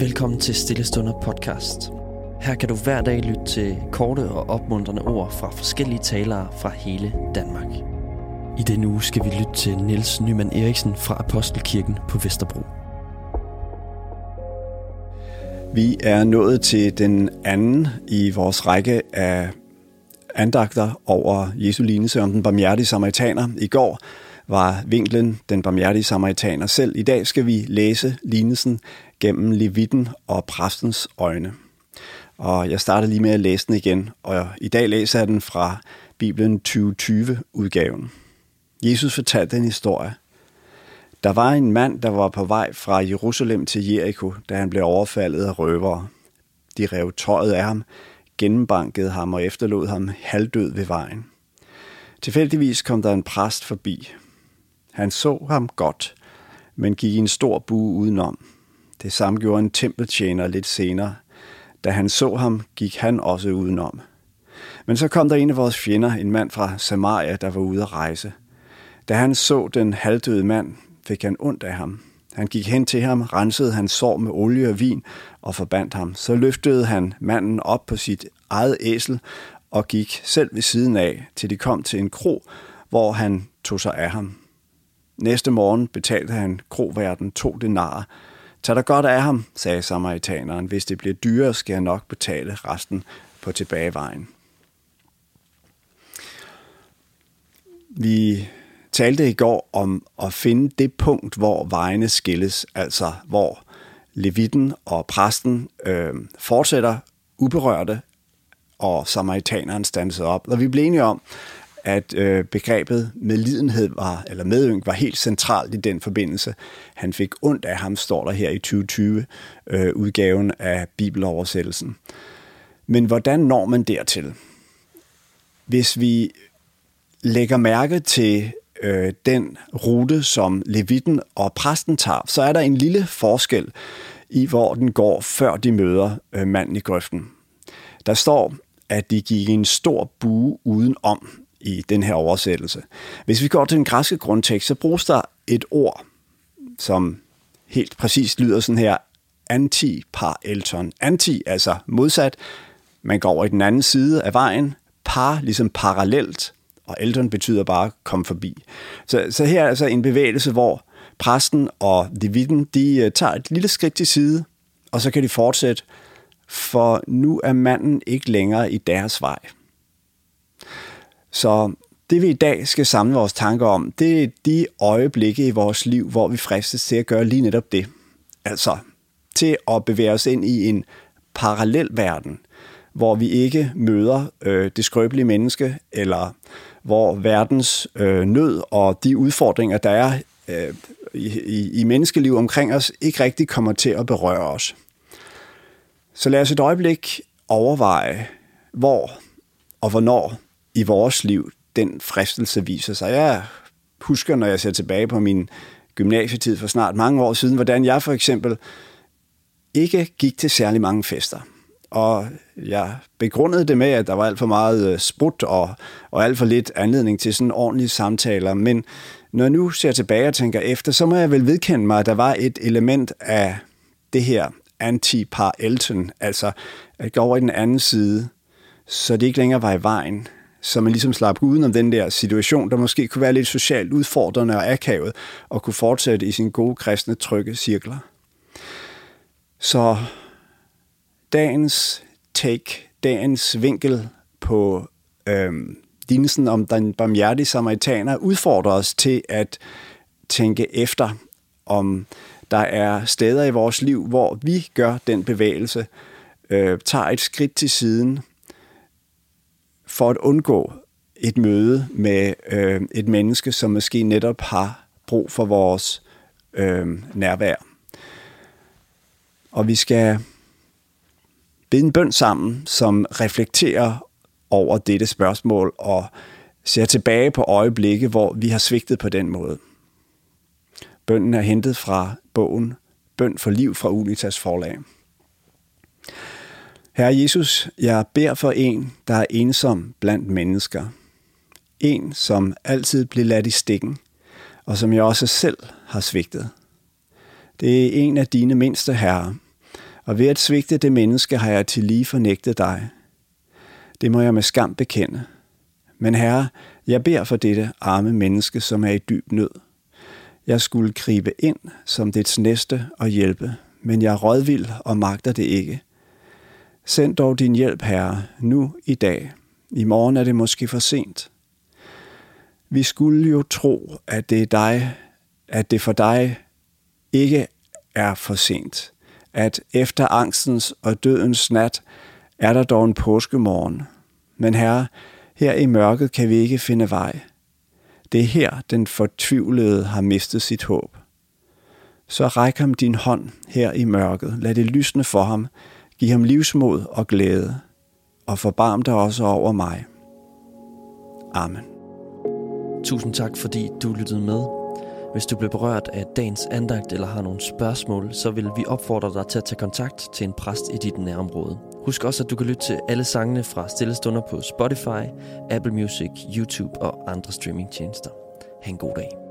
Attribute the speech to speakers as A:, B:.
A: Velkommen til Stillestunder podcast. Her kan du hver dag lytte til korte og opmuntrende ord fra forskellige talere fra hele Danmark. I denne uge skal vi lytte til Niels Nyman Eriksen fra Apostelkirken på Vesterbro.
B: Vi er nået til den anden i vores række af andagter over Jesu lignelse om den barmhjertige samaritaner. I går var vinklen den barmhjertige samaritaner selv. I dag skal vi læse lignelsen gennem levitten og præstens øjne. Og jeg starter lige med at læse den igen, og i dag læser jeg den fra Bibelen 2020-udgaven. Jesus fortalte en historie. Der var en mand, der var på vej fra Jerusalem til Jericho, da han blev overfaldet af røvere. De rev tøjet af ham, gennembankede ham og efterlod ham halvdød ved vejen. Tilfældigvis kom der en præst forbi. Han så ham godt, men gik i en stor bue udenom. Det samme gjorde en tempeltjener lidt senere. Da han så ham, gik han også udenom. Men så kom der en af vores fjender, en mand fra Samaria, der var ude at rejse. Da han så den halvdøde mand, fik han ondt af ham. Han gik hen til ham, rensede hans sår med olie og vin og forbandt ham. Så løftede han manden op på sit eget æsel og gik selv ved siden af, til de kom til en kro, hvor han tog sig af ham. Næste morgen betalte han kroverden to denarer. Tag dig godt af ham, sagde samaritaneren. Hvis det bliver dyrere, skal jeg nok betale resten på tilbagevejen. Vi talte i går om at finde det punkt, hvor vejene skilles, altså hvor levitten og præsten øh, fortsætter uberørte, og samaritaneren standsede op. Og vi blev enige om, at øh, begrebet medlidenhed var, eller medynk var helt centralt i den forbindelse. Han fik ondt af ham, står der her i 2020 øh, udgaven af bibeloversættelsen. Men hvordan når man dertil? Hvis vi lægger mærke til øh, den rute, som levitten og præsten tager, så er der en lille forskel i, hvor den går, før de møder øh, manden i grøften. Der står, at de gik en stor bue udenom i den her oversættelse. Hvis vi går til den græske grundtekst, så bruges der et ord, som helt præcist lyder sådan her, anti par elton. Anti, altså modsat, man går over i den anden side af vejen, par ligesom parallelt, og elton betyder bare kom forbi. Så, så her er altså en bevægelse, hvor præsten og devitten, de øh, tager et lille skridt til side, og så kan de fortsætte, for nu er manden ikke længere i deres vej. Så det vi i dag skal samle vores tanker om, det er de øjeblikke i vores liv, hvor vi fristes til at gøre lige netop det. Altså til at bevæge os ind i en parallel verden, hvor vi ikke møder øh, det skrøbelige menneske, eller hvor verdens øh, nød og de udfordringer, der er øh, i, i menneskeliv omkring os, ikke rigtig kommer til at berøre os. Så lad os et øjeblik overveje, hvor og hvornår i vores liv den fristelse viser sig. Jeg husker, når jeg ser tilbage på min gymnasietid for snart mange år siden, hvordan jeg for eksempel ikke gik til særlig mange fester. Og jeg begrundede det med, at der var alt for meget øh, sprut og, og alt for lidt anledning til sådan ordentlige samtaler. Men når jeg nu ser tilbage og tænker efter, så må jeg vel vedkende mig, at der var et element af det her anti-par Elton, altså at gå over i den anden side, så det ikke længere var i vejen, så man ligesom slap uden om den der situation, der måske kunne være lidt socialt udfordrende og akavet, og kunne fortsætte i sine gode kristne trygge cirkler. Så dagens take, dagens vinkel på øhm, dinelsen om den barmhjertige samaritaner udfordrer os til at tænke efter, om der er steder i vores liv, hvor vi gør den bevægelse, øh, tager et skridt til siden, for at undgå et møde med øh, et menneske, som måske netop har brug for vores øh, nærvær. Og vi skal bede en bøn sammen, som reflekterer over dette spørgsmål og ser tilbage på øjeblikke, hvor vi har svigtet på den måde. Bønnen er hentet fra bogen Bøn for liv fra Unitas forlag. Herre Jesus, jeg beder for en, der er ensom blandt mennesker. En, som altid bliver ladt i stikken, og som jeg også selv har svigtet. Det er en af dine mindste herrer, Og ved at svigte det menneske har jeg til lige fornægtet dig. Det må jeg med skam bekende. Men herre, jeg beder for dette arme menneske, som er i dyb nød. Jeg skulle gribe ind som dets næste og hjælpe, men jeg er rådvild og magter det ikke. Send dog din hjælp, Herre, nu i dag. I morgen er det måske for sent. Vi skulle jo tro, at det er dig, at det for dig ikke er for sent. At efter angstens og dødens nat er der dog en påskemorgen. Men herre, her i mørket kan vi ikke finde vej. Det er her, den fortvivlede har mistet sit håb. Så ræk ham din hånd her i mørket. Lad det lysne for ham. Giv ham livsmod og glæde. Og forbarm dig også over mig. Amen.
A: Tusind tak, fordi du lyttede med. Hvis du blev berørt af dagens andagt eller har nogle spørgsmål, så vil vi opfordre dig til at tage kontakt til en præst i dit nærområde. Husk også, at du kan lytte til alle sangene fra Stillestunder på Spotify, Apple Music, YouTube og andre streamingtjenester. Ha' en god dag.